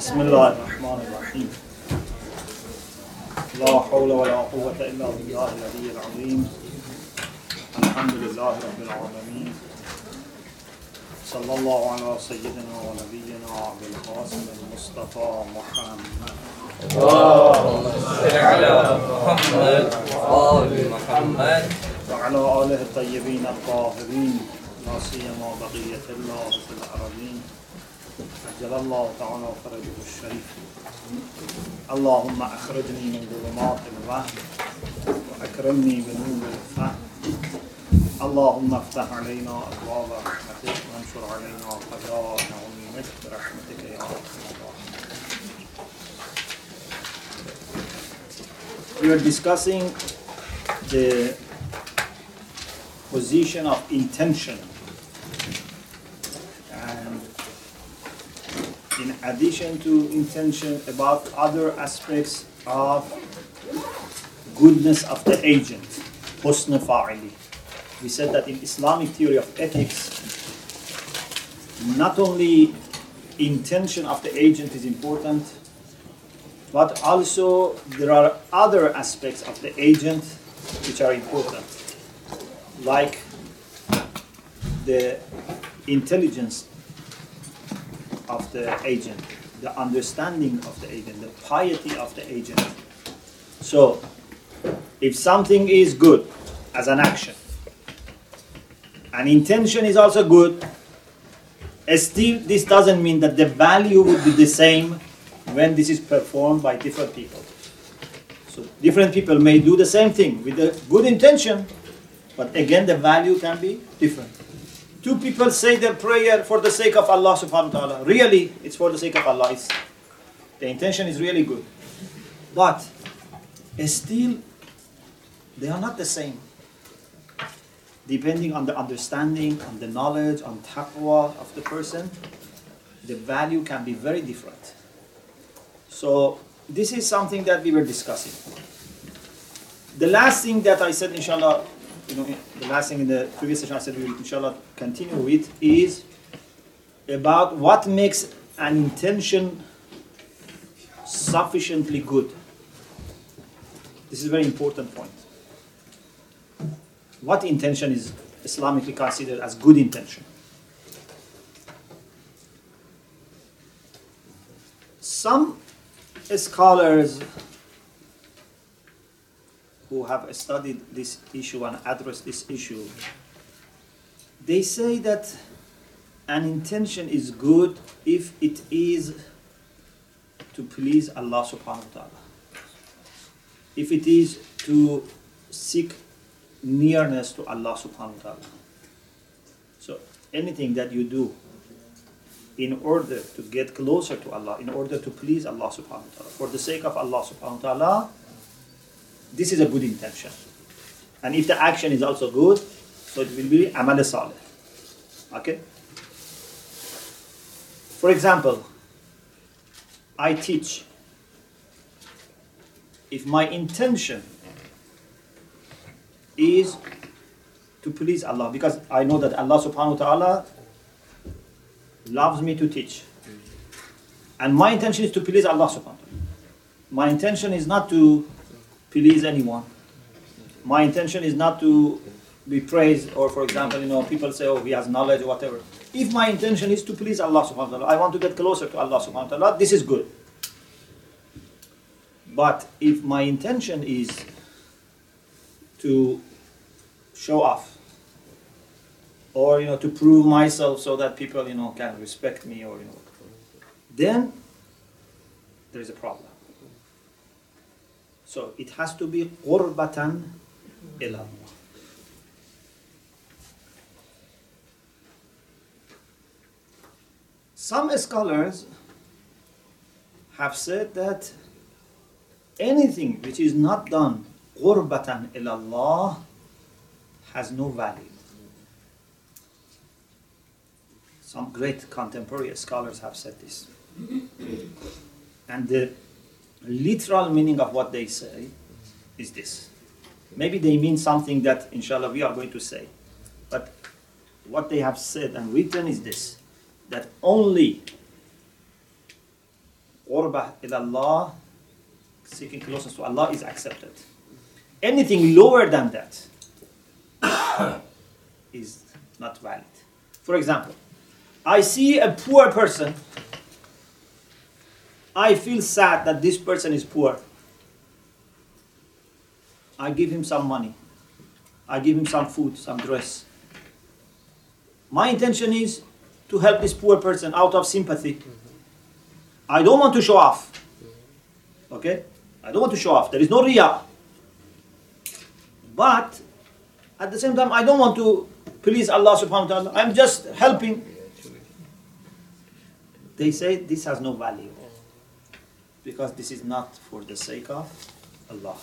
بسم الله الرحمن الرحيم. لا حول ولا قوة إلا بالله العلي العظيم. الحمد لله رب العالمين. صلى الله على سيدنا ونبينا أبي القاسم المصطفى محمد. اللهم صل على محمد وآل محمد. وعلى آله الطيبين الطاهرين. لا سيما بقية الله في الأرضين. عجل الله تعالى فرجه الشريف اللهم أخرجني من ظلمات الوهم وأكرمني بنور الفهم اللهم افتح علينا أبواب رحمتك وانشر علينا خزائن عظيمتك برحمتك يا أرحم الراحمين We are discussing the position of intention. in addition to intention, about other aspects of goodness of the agent, husn fa'ili. We said that in Islamic theory of ethics, not only intention of the agent is important, but also there are other aspects of the agent which are important like the intelligence of the agent, the understanding of the agent, the piety of the agent. So, if something is good as an action, and intention is also good, still this doesn't mean that the value would be the same when this is performed by different people. So different people may do the same thing with a good intention, but again, the value can be different. Two people say their prayer for the sake of Allah subhanahu wa ta'ala. Really, it's for the sake of Allah. It's, the intention is really good. But still, they are not the same. Depending on the understanding, on the knowledge, on taqwa of the person, the value can be very different. So, this is something that we were discussing. The last thing that I said, inshallah, you know, the last thing in the previous session I said we will inshallah continue with is about what makes an intention sufficiently good. This is a very important point. What intention is Islamically considered as good intention? Some scholars have studied this issue and addressed this issue, they say that an intention is good if it is to please Allah subhanahu wa ta'ala. If it is to seek nearness to Allah subhanahu wa ta'ala. So anything that you do in order to get closer to Allah, in order to please Allah subhanahu wa ta'ala, for the sake of Allah subhanahu wa ta'ala, this is a good intention. And if the action is also good, so it will be amal salih. Okay? For example, I teach. If my intention is to please Allah, because I know that Allah subhanahu wa ta'ala loves me to teach. And my intention is to please Allah subhanahu wa ta'ala. My intention is not to please anyone. My intention is not to be praised, or for example, you know, people say, oh, he has knowledge or whatever. If my intention is to please Allah subhanahu wa ta'ala, I want to get closer to Allah subhanahu wa ta'ala, this is good. But if my intention is to show off, or you know, to prove myself so that people you know can respect me, or you know, then there is a problem. So it has to be qurbatan ila Allah. Some scholars have said that anything which is not done qurbatan ila Allah has no value. Some great contemporary scholars have said this. And the literal meaning of what they say is this. Maybe they mean something that, inshallah, we are going to say. But what they have said and written is this that only qurbah ilallah, seeking closeness to Allah is accepted. Anything lower than that is not valid. For example, I see a poor person, I feel sad that this person is poor. I give him some money. I give him some food, some dress. My intention is to help this poor person out of sympathy. Mm-hmm. I don't want to show off. Mm-hmm. Okay? I don't want to show off. There is no riyah. But at the same time, I don't want to please Allah subhanahu wa ta'ala. I'm just helping. They say this has no value. Because this is not for the sake of Allah.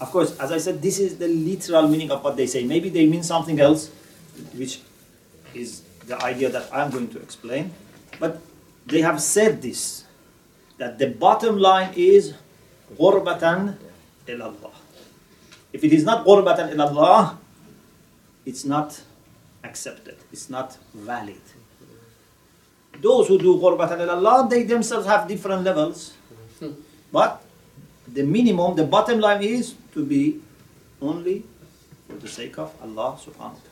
Of course, as I said, this is the literal meaning of what they say. Maybe they mean something else, which is the idea that I'm going to explain. But they have said this that the bottom line is qurbatan ilallah. If it is not qurbatan ilallah, it's not accepted, it's not valid. Those who do qurbatan ilallah, they themselves have different levels. Hmm. But the minimum, the bottom line is to be only for the sake of Allah subhanahu wa ta'ala.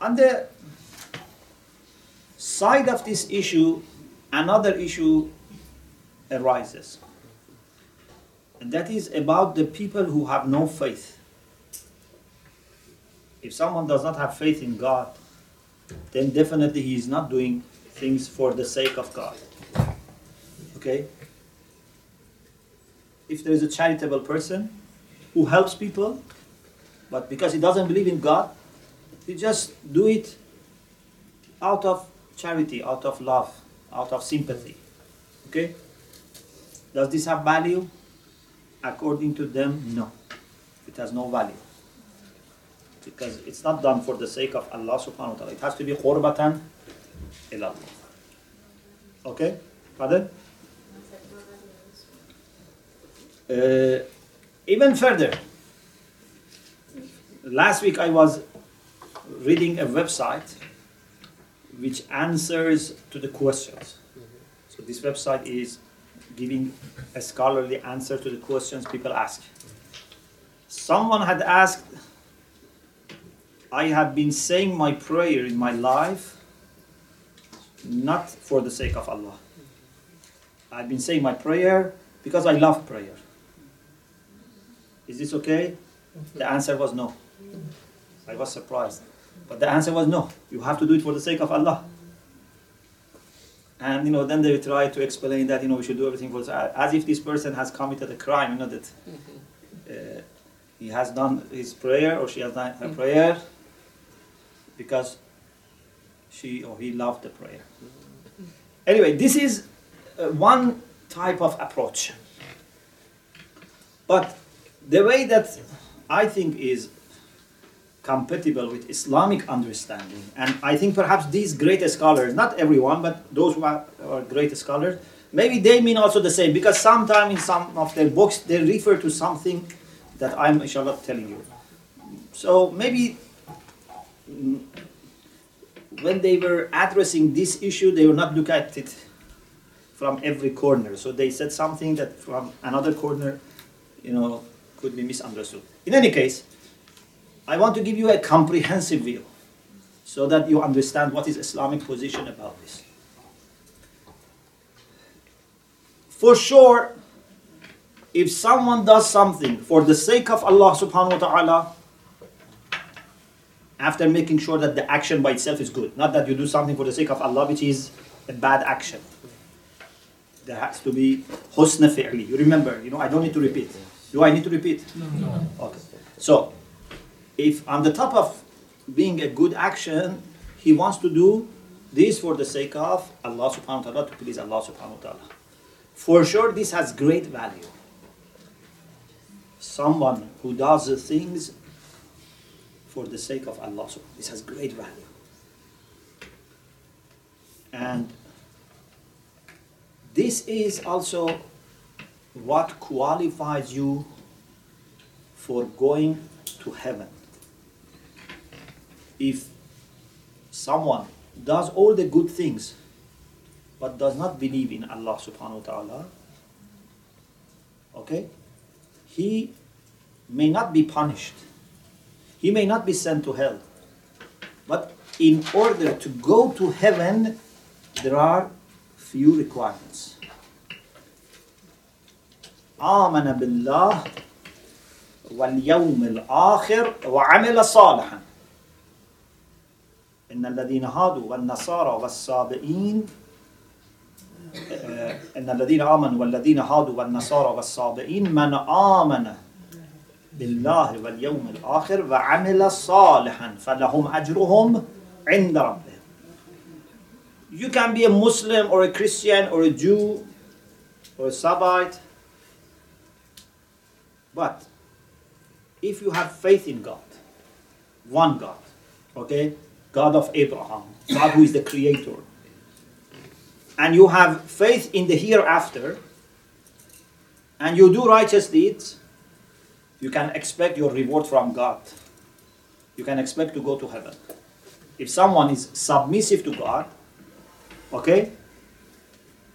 On the side of this issue, another issue arises. And that is about the people who have no faith. If someone does not have faith in God, then definitely he is not doing things for the sake of God. Okay? If there is a charitable person who helps people, but because he doesn't believe in God, he just do it out of charity, out of love, out of sympathy. Okay? Does this have value? According to them, no. It has no value. Because it's not done for the sake of Allah subhanahu wa ta'ala. It has to be qurbatan ilallah. Okay? Pardon? Uh, even further, last week I was reading a website which answers to the questions. So this website is giving a scholarly answer to the questions people ask. Someone had asked, I have been saying my prayer in my life not for the sake of Allah. I've been saying my prayer because I love prayer. Is this okay? The answer was no. I was surprised. But the answer was no. You have to do it for the sake of Allah. And you know, then they try to explain that you know we should do everything for as if this person has committed a crime. You know that uh, he has done his prayer or she has done her prayer because she or he loved the prayer. Anyway, this is uh, one type of approach. But the way that I think is compatible with Islamic understanding. And I think perhaps these great scholars, not everyone, but those who are, are great scholars, maybe they mean also the same because sometimes in some of their books they refer to something that I'm inshallah telling you. So maybe mm, when they were addressing this issue, they will not look at it from every corner. So they said something that from another corner, you know, could be misunderstood. In any case, I want to give you a comprehensive view so that you understand what is Islamic position about this. For sure, if someone does something for the sake of Allah subhanahu wa ta'ala, after making sure that the action by itself is good, not that you do something for the sake of Allah which is a bad action. There has to be husna fi'li. You remember, you know, I don't need to repeat. Do I need to repeat? No. Okay. So, if on the top of being a good action, he wants to do this for the sake of Allah subhanahu wa ta'ala, to please Allah subhanahu wa ta'ala. For sure, this has great value. Someone who does the things for the sake of Allah, this has great value. And this is also what qualifies you for going to heaven if someone does all the good things but does not believe in Allah subhanahu wa ta'ala, okay, he may not be punished. He may not be sent to hell. But in order to go to heaven, there are few requirements. آمن بالله واليوم الآخر وعمل صالحا إن الذين هادوا والنصارى والصابئين آه، إن الذين آمنوا والذين هادوا والنصارى والصابئين من آمن بالله واليوم الآخر وعمل صالحا فلهم أجرهم عند ربهم. You can be a Muslim or a Christian or a Jew or a Sabbath but if you have faith in God one God okay God of Abraham God who is the creator and you have faith in the hereafter and you do righteous deeds you can expect your reward from God. You can expect to go to heaven. If someone is submissive to God, okay,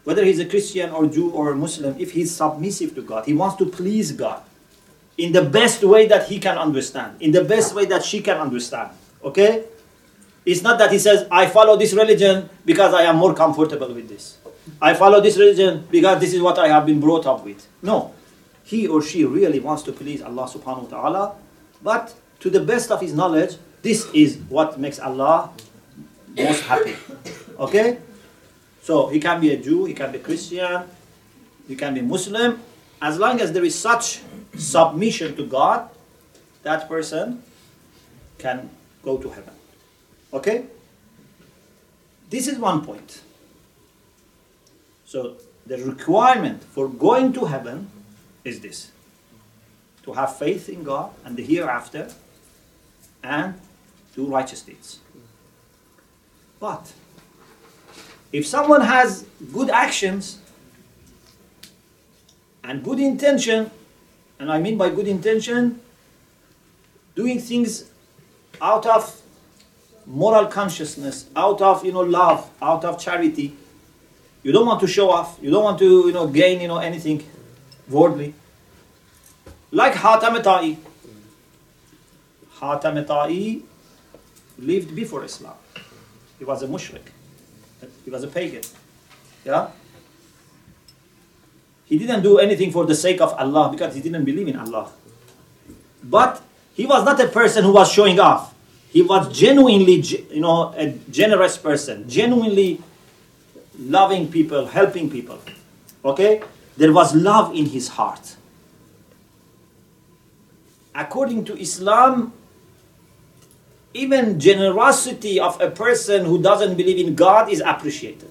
whether he's a Christian or Jew or Muslim, if he's submissive to God, he wants to please God in the best way that he can understand, in the best way that she can understand, okay? It's not that he says, I follow this religion because I am more comfortable with this. I follow this religion because this is what I have been brought up with. No he or she really wants to please Allah subhanahu wa ta'ala, but to the best of his knowledge, this is what makes Allah most happy. Okay? So he can be a Jew, he can be Christian, he can be Muslim, as long as there is such submission to God, that person can go to heaven. Okay? This is one point. So the requirement for going to heaven is this to have faith in God and the hereafter and do righteous deeds. But if someone has good actions and good intention, and I mean by good intention, doing things out of moral consciousness, out of you know love, out of charity, you don't want to show off, you don't want to you know gain you know anything worldly. Like Hatam Ta'i. Hatam Ta'i lived before Islam. He was a mushrik. He was a pagan. Yeah? He didn't do anything for the sake of Allah because he didn't believe in Allah. But he was not a person who was showing off. He was genuinely, you know, a generous person, genuinely loving people, helping people. Okay? There was love in his heart. According to Islam, even generosity of a person who doesn't believe in God is appreciated.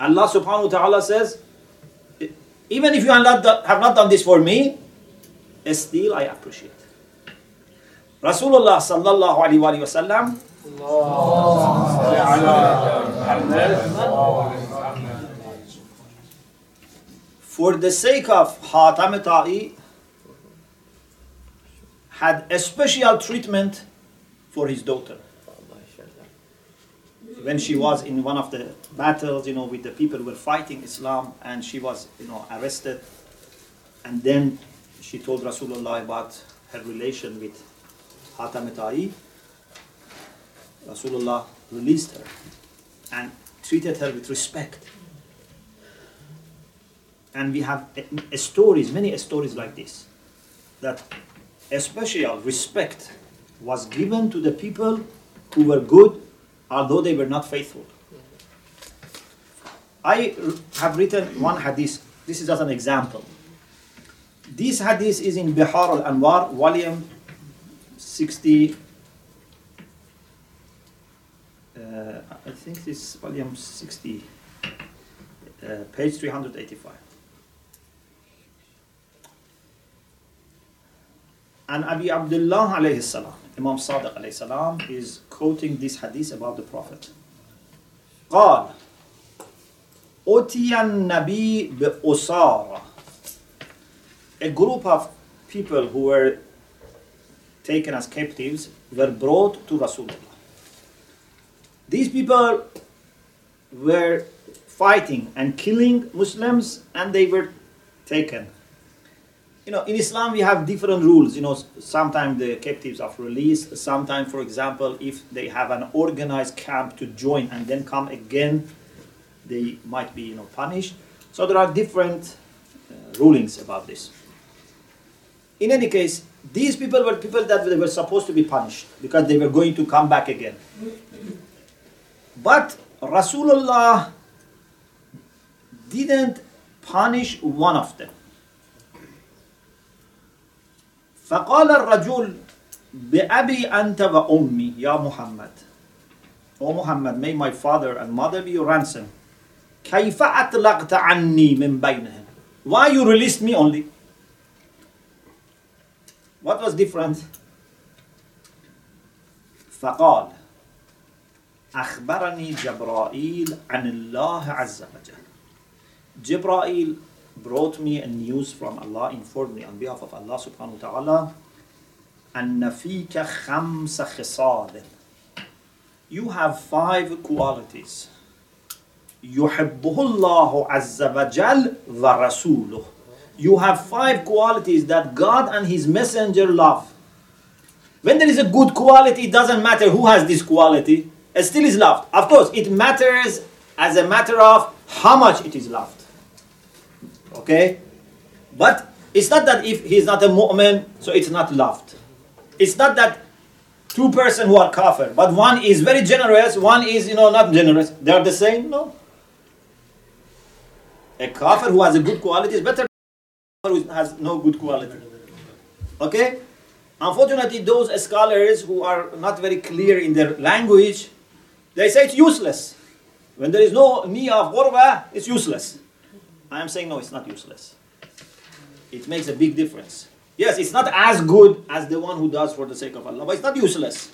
Allah subhanahu wa ta'ala says, even if you have not, done, this for me, eh, still I appreciate. Rasulullah sallallahu alayhi wa sallam for the sake of Hatam Ta'i had a special treatment for his daughter. When she was in one of the battles, you know, with the people who were fighting Islam, and she was, you know, arrested, and then she told Rasulullah about her relation with Hatam Ta'i. Rasulullah released her and treated her with respect. And we have stories, many stories like this, that a special respect was given to the people who were good, although they were not faithful. I have written one hadith. This is just an example. This hadith is in Bihar al Anwar, volume 60. Uh, I think this is volume 60, uh, page 385. And Abi Abdullah alayhi salam, Imam Sadiq alayhi salam, is quoting this hadith about the Prophet. قال أتي النبي بأسارة A group of people who were taken as captives were brought to Rasulullah. These people were fighting and killing Muslims and they were taken. You know, in Islam we have different rules. You know, sometimes the captives are released. Sometimes, for example, if they have an organized camp to join and then come again, they might be you know punished. So there are different uh, rulings about this. In any case, these people were people that they were supposed to be punished because they were going to come back again. But Rasulullah didn't punish one of them. فقال الرجل بأبي أنت وأمي يا محمد O Muhammad, may my father and mother be your ransom. كيف أطلقت عني من بينهم? Why you released me only? What was different? فقال أخبرني جبرائيل عن الله عز وجل Jibra'il brought me a news from Allah, informed me on behalf of Allah subhanahu wa ta'ala, أن فيك خمس خصال You have five qualities. يحبه الله عز وجل ورسوله You have five qualities that God and His Messenger love. When there is a good quality, it doesn't matter who has this quality, it still is loved. Of course, it matters as a matter of how much it is loved. Okay? But it's not that if he's not a mu'min, so it's not loved. It's not that two person who are kafir, but one is very generous, one is, you know, not generous. They are the same? No. A kafir who has a good quality is better has no good quality. Okay? Unfortunately, those scholars who are not very clear in their language, they say it's useless. When there is no niyyah of ghurba, it's useless. I am saying no, it's not useless. It makes a big difference. Yes, it's not as good as the one who does for the sake of Allah, but it's not useless.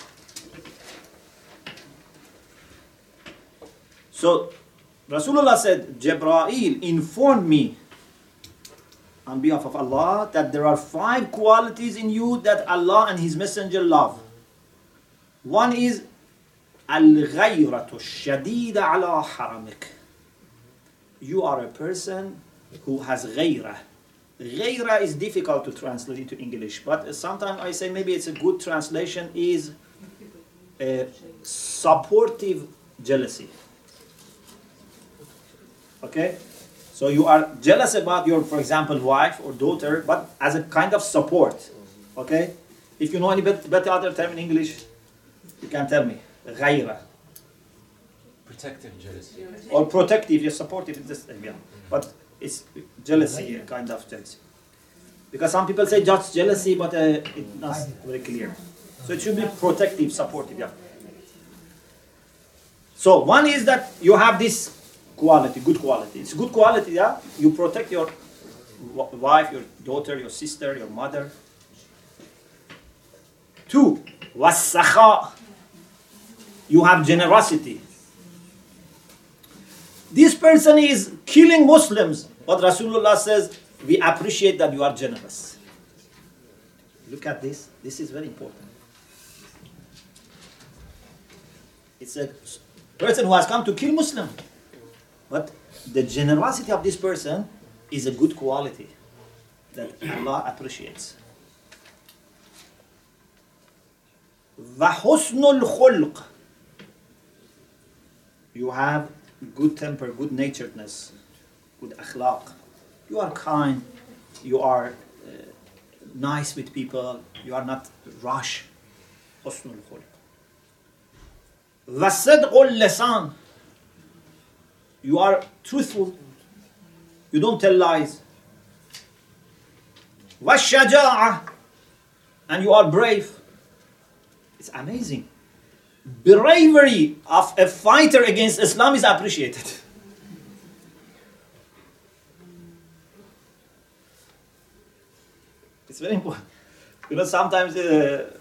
So Rasulullah said, Jibreel informed me on behalf of Allah that there are five qualities in you that Allah and His Messenger love. One is al-ghayratu shadida ala haramik you are a person who has ghayra. Ghayra is difficult to translate into English, but sometimes I say maybe it's a good translation is a supportive jealousy. Okay? So you are jealous about your, for example, wife or daughter, but as a kind of support. Okay? If you know any better other term in English, you can tell me. Ghayra. Protective jealousy. Or protective, you're supportive in this area. But it's jealousy, kind of jealousy. Because some people say just jealousy, but uh, it's not very clear. So it should be protective, supportive, yeah. So one is that you have this quality, good quality. It's good quality, yeah. You protect your wife, your daughter, your sister, your mother. Two, wasakha. You have generosity. This person is killing Muslims. But Rasulullah says, we appreciate that you are generous. Look at this. This is very important. It's a person who has come to kill Muslim. But the generosity of this person is a good quality that Allah appreciates. وحسن الخلق You have good temper, good naturedness, good akhlaq. You are kind, you are uh, nice with people, you are not rash. حسن الخلق. وصدق اللسان. You are truthful. You don't tell lies. والشجاعة. And you are brave. It's amazing bravery of a fighter against Islam is appreciated. It's very important. You know, sometimes uh,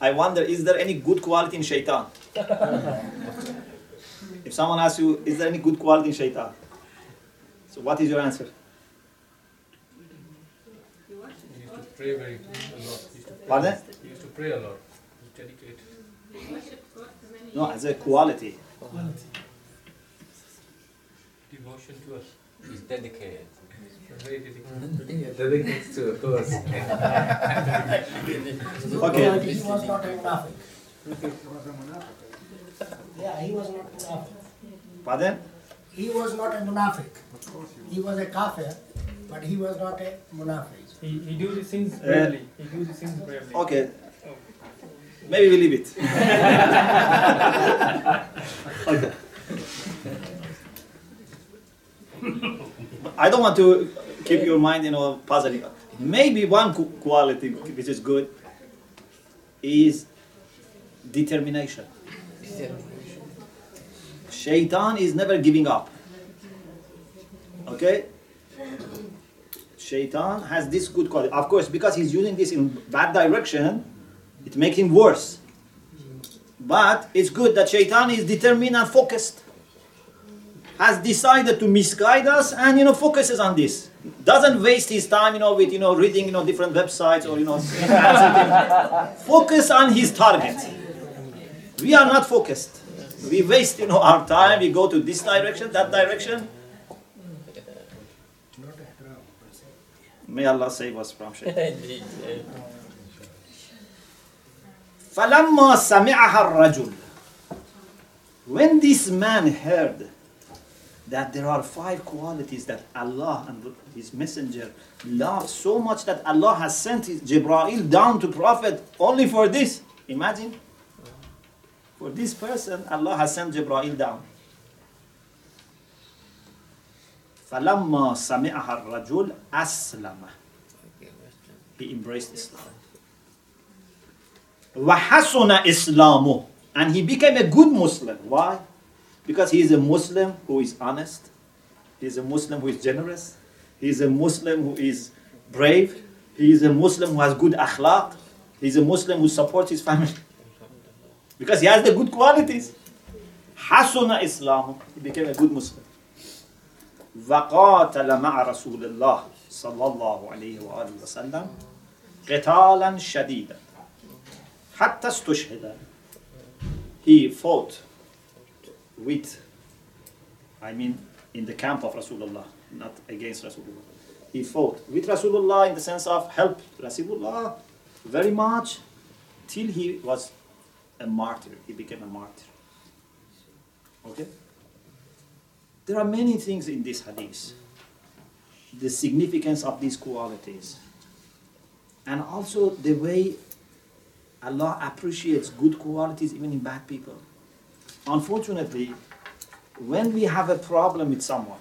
I wonder, is there any good quality in shaitan? if someone asks you, is there any good quality in shaitan? So what is your answer? He used to pray very a lot. He used to pray, Pardon? He used to pray a lot. He's dedicated. No, as a quality. Devotion to us. He's dedicated. Very dedicated. Yeah, dedicated to us. Okay. He was not a munafiq. Yeah, he was not munafiq. Pardon? He was not a munafiq. He was a kafir, but he was not a munafiq. He, he do these things Uh, bravely. He do these things bravely. Okay. Maybe we leave it. okay. I don't want to keep your mind, you know, puzzling. Maybe one quality which is good is determination. Shaitan is never giving up. Okay? Shaitan has this good quality. Of course, because he's using this in bad direction, it makes him worse. But it's good that Shaitan is determined and focused. Has decided to misguide us and you know focuses on this. Doesn't waste his time, you know, with you know reading you know different websites or you know focus on his target. We are not focused. We waste you know our time, we go to this direction, that direction. May Allah save us from shaitan. فلما سمعها الرجل when this man heard that there are five qualities that Allah and His Messenger love so much that Allah has sent his Jibreel down to Prophet only for this. Imagine. For this person, Allah has sent Jibreel down. فلما سمعها الرجل أسلم. He embraced Islam. وحسن إسلامه. And he became a good Muslim. Why? Because he is a Muslim who is honest. He is a Muslim who is generous. He is a Muslim who is brave. He is a Muslim who has good akhlaq. He is a Muslim who supports his family. Because he has the good qualities. Hasuna Islam. He became a good Muslim. وقاتل مع رسول الله صلى الله عليه وآله وسلم قتالا شديدا حتى استشهد he fought with I mean in the camp of Rasulullah not against Rasulullah he fought with Rasulullah in the sense of help Rasulullah very much till he was a martyr. He became a martyr. Okay? There are many things in this hadith. The significance of these qualities. And also the way Allah appreciates good qualities even in bad people. Unfortunately, when we have a problem with someone,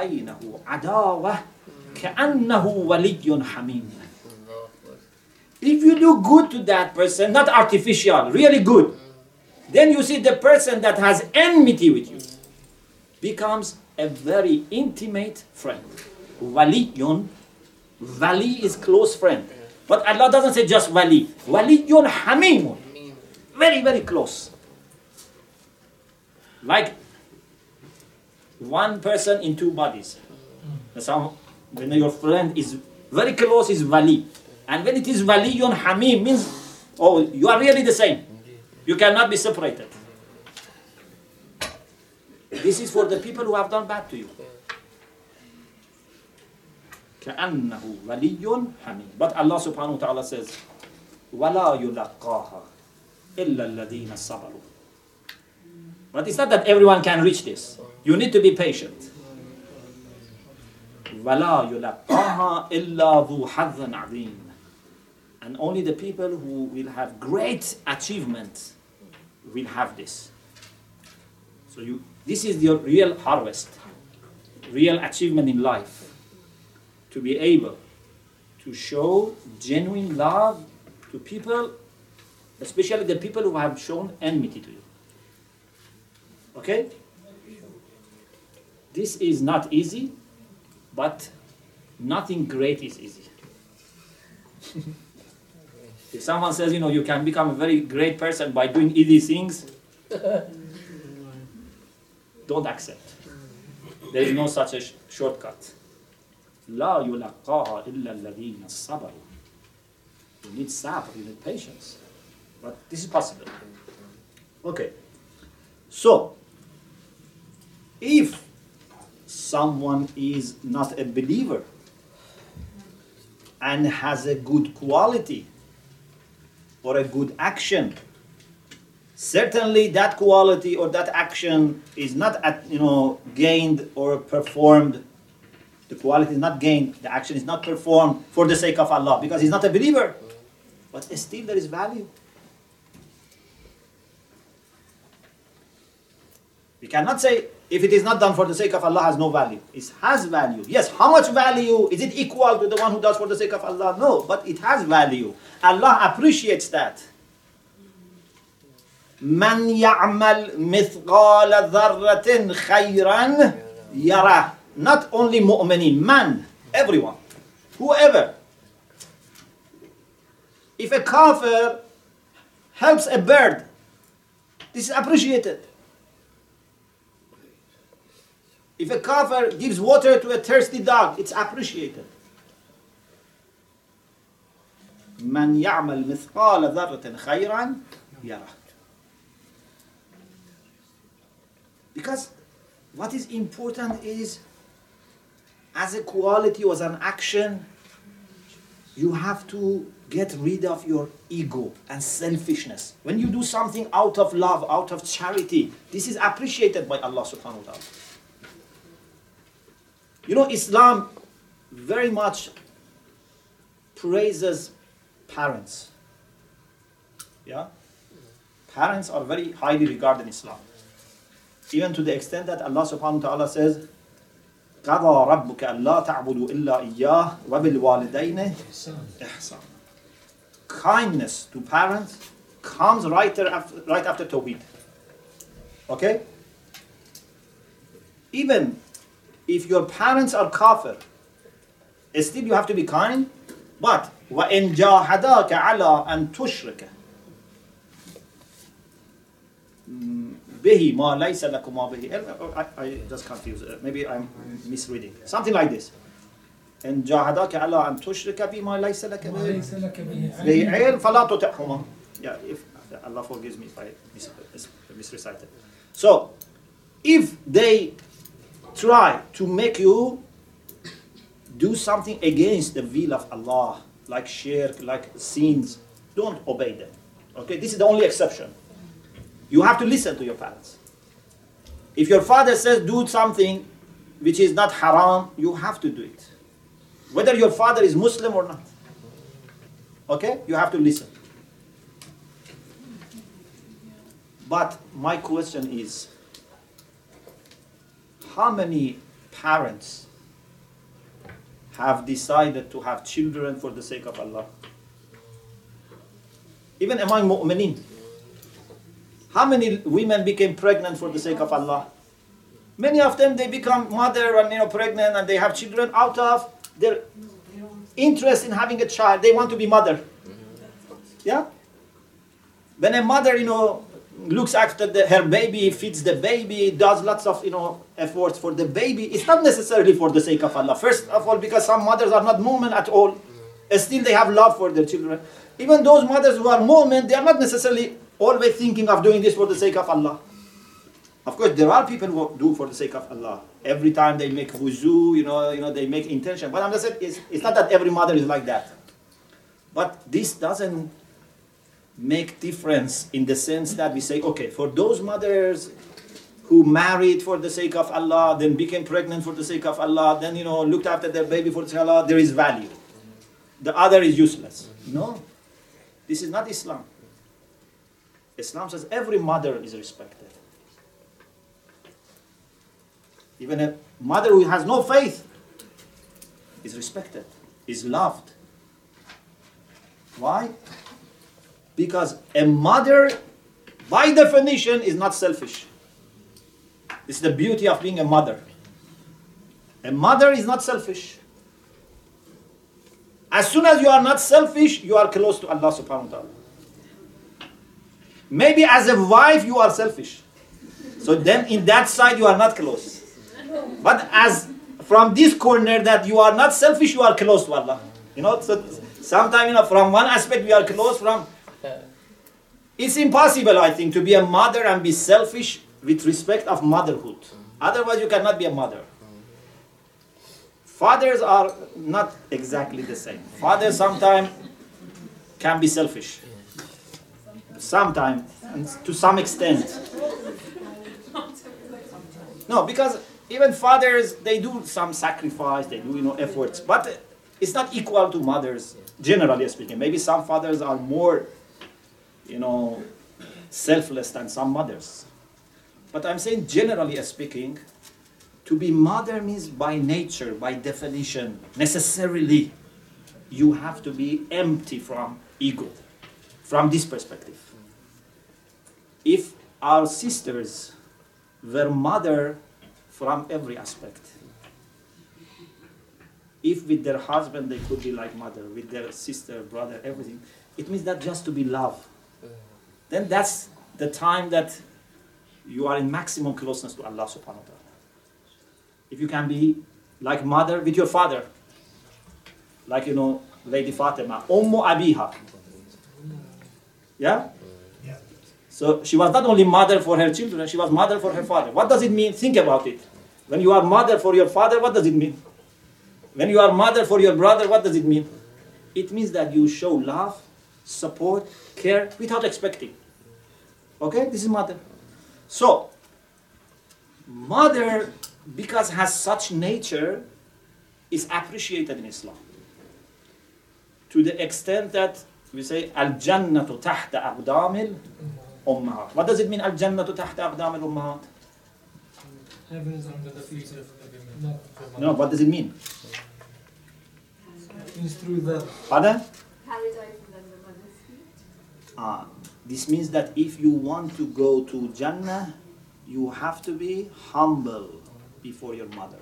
بينه عداوة كأنه ولي حميم If you do good to that person, not artificial, really good, then you see the person that has enmity with you becomes a very intimate friend. Waliyun, wali is close friend. But Allah doesn't say just wali. Waliyun hamimun. Very, very close. Like one person in two bodies. Some, when your friend is very close is wali. And when it is waliyun hamim means, oh, you are really the same. You cannot be separated. This is for the people who have done bad to you. كأنه ولي حميم. But Allah subhanahu wa ta'ala says, ولا يلقاها إلا الذين صبروا. But it's not that everyone can reach this. You need to be patient. ولا يلقاها إلا ذو حظ عظيم. And only the people who will have great achievement will have this. So you, this is your real harvest, real achievement in life. To be able to show genuine love to people, especially the people who have shown enmity to you. Okay? This is not easy, but nothing great is easy. if someone says, you know, you can become a very great person by doing easy things, don't accept. There is no such a sh- shortcut. لا يلقاها إلا الذين صبروا. You need sabr, you need patience. But this is possible. Okay. So, if someone is not a believer and has a good quality or a good action, certainly that quality or that action is not at, you know gained or performed. The quality is not gained the action is not performed for the sake of allah because he's not a believer. But still there is value. We cannot say if it is not done for the sake of allah has no value it has value yes how much value is it equal to the one who does for the sake of allah no but it has value allah appreciates that من يعمل مثقال ذرة خيرا يره not only مؤمنين man everyone whoever if a kafir helps a bird this is appreciated if a kafir gives water to a thirsty dog it's appreciated من يعمل مثقال ذرة خيرا يره Because what is important is, as a quality or as an action, you have to get rid of your ego and selfishness. When you do something out of love, out of charity, this is appreciated by Allah subhanahu wa ta'ala. You know, Islam very much praises parents. Yeah? Parents are very highly regarded in Islam even to the extent that Allah subhanahu wa ta'ala says, قَضَى رَبُّكَ أَلَّا تَعْبُدُوا إِلَّا إِيَّاهُ وَبِالْوَالِدَيْنِ إِحْسَانًا Kindness to parents comes right after, right after Tawheed. Okay? Even if your parents are kafir, still you have to be kind, but وَإِنْ جَاهَدَاكَ عَلَىٰ أَن تُشْرِكَ به ما ليس لكما به I, I just confused uh, maybe I'm misreading something like this إن جاهداك على أن تشرك بما ليس لك به وليس لك به به علم علم فلا تطعهما yeah if Allah forgives me if I mis, misrecited so if they try to make you do something against the will of Allah like shirk like sins don't obey them okay this is the only exception you have to listen to your parents. If your father says do something which is not haram, you have to do it. Whether your father is Muslim or not. Okay? You have to listen. But my question is how many parents have decided to have children for the sake of Allah? Even among mu'mineen. How many women became pregnant for the sake of Allah? Many of them they become mother and you know pregnant and they have children out of their interest in having a child. They want to be mother. Yeah? When a mother, you know, looks after the, her baby, feeds the baby, does lots of, you know, efforts for the baby, it's not necessarily for the sake of Allah. First of all, because some mothers are not mu'min at all. Still they have love for their children. Even those mothers who are mu'min, they are not necessarily always thinking of doing this for the sake of Allah. Of course, there are people who do for the sake of Allah. Every time they make wuzu, you know, you know, they make intention. But I'm just saying, it's, it's not that every mother is like that. But this doesn't make difference in the sense that we say, okay, for those mothers who married for the sake of Allah, then became pregnant for the sake of Allah, then you know looked after their baby for the sake of Allah, there is value. The other is useless. No, this is not Islam. Islam says every mother is respected. Even a mother who has no faith is respected, is loved. Why? Because a mother, by definition, is not selfish. It's the beauty of being a mother. A mother is not selfish. As soon as you are not selfish, you are close to Allah subhanahu wa ta'ala. Maybe as a wife, you are selfish. So then in that side, you are not close. But as from this corner that you are not selfish, you are close to Allah. You know, so sometimes, you know, from one aspect we are close, from it's impossible, I think, to be a mother and be selfish with respect of motherhood. Mm. Otherwise, you cannot be a mother. Fathers are not exactly the same. Fathers sometimes can be selfish. Sometimes, and to some extent. No, because even fathers, they do some sacrifice, they do, you know, efforts, but it's not equal to mothers, generally speaking. Maybe some fathers are more you know, selfless than some mothers. But I'm saying, generally speaking, to be mother means by nature, by definition, necessarily, you have to be empty from ego, from this perspective. If our sisters were mother from every aspect, if with their husband they could be like mother, with their sister, brother, everything, it means that just to be love then that's the time that you are in maximum closeness to Allah subhanahu wa ta'ala. If you can be like mother with your father, like you know, Lady Fatima, Ummu Abiha. Yeah? Yeah. So she was not only mother for her children, she was mother for her father. What does it mean? Think about it. When you are mother for your father, what does it mean? When you are mother for your brother, what does it mean? It means that you show love, support, care without expecting. Okay, this is mother. So, mother, because has such nature, is appreciated in Islam. To the extent that we say al jannatu tahta aqdamil ummahat. What does it mean al jannatu tahta aqdamil ummahat? Heaven is under the feet of the women. No, what does it mean? Means through the Pardon? Paradise is under mother's Ah, this means that if you want to go to Jannah, you have to be humble before your mother.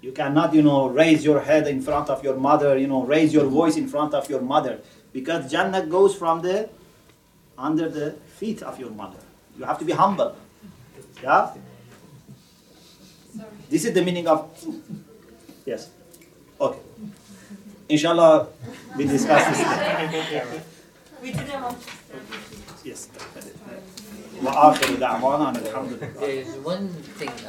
You cannot, you know, raise your head in front of your mother, you know, raise your voice in front of your mother. Because Jannah goes from the under the feet of your mother. You have to be humble. Yeah? Sorry. This is the meaning of yes. Okay. Inshallah, we discuss this. وآخر دعوانا ان الحمد لله.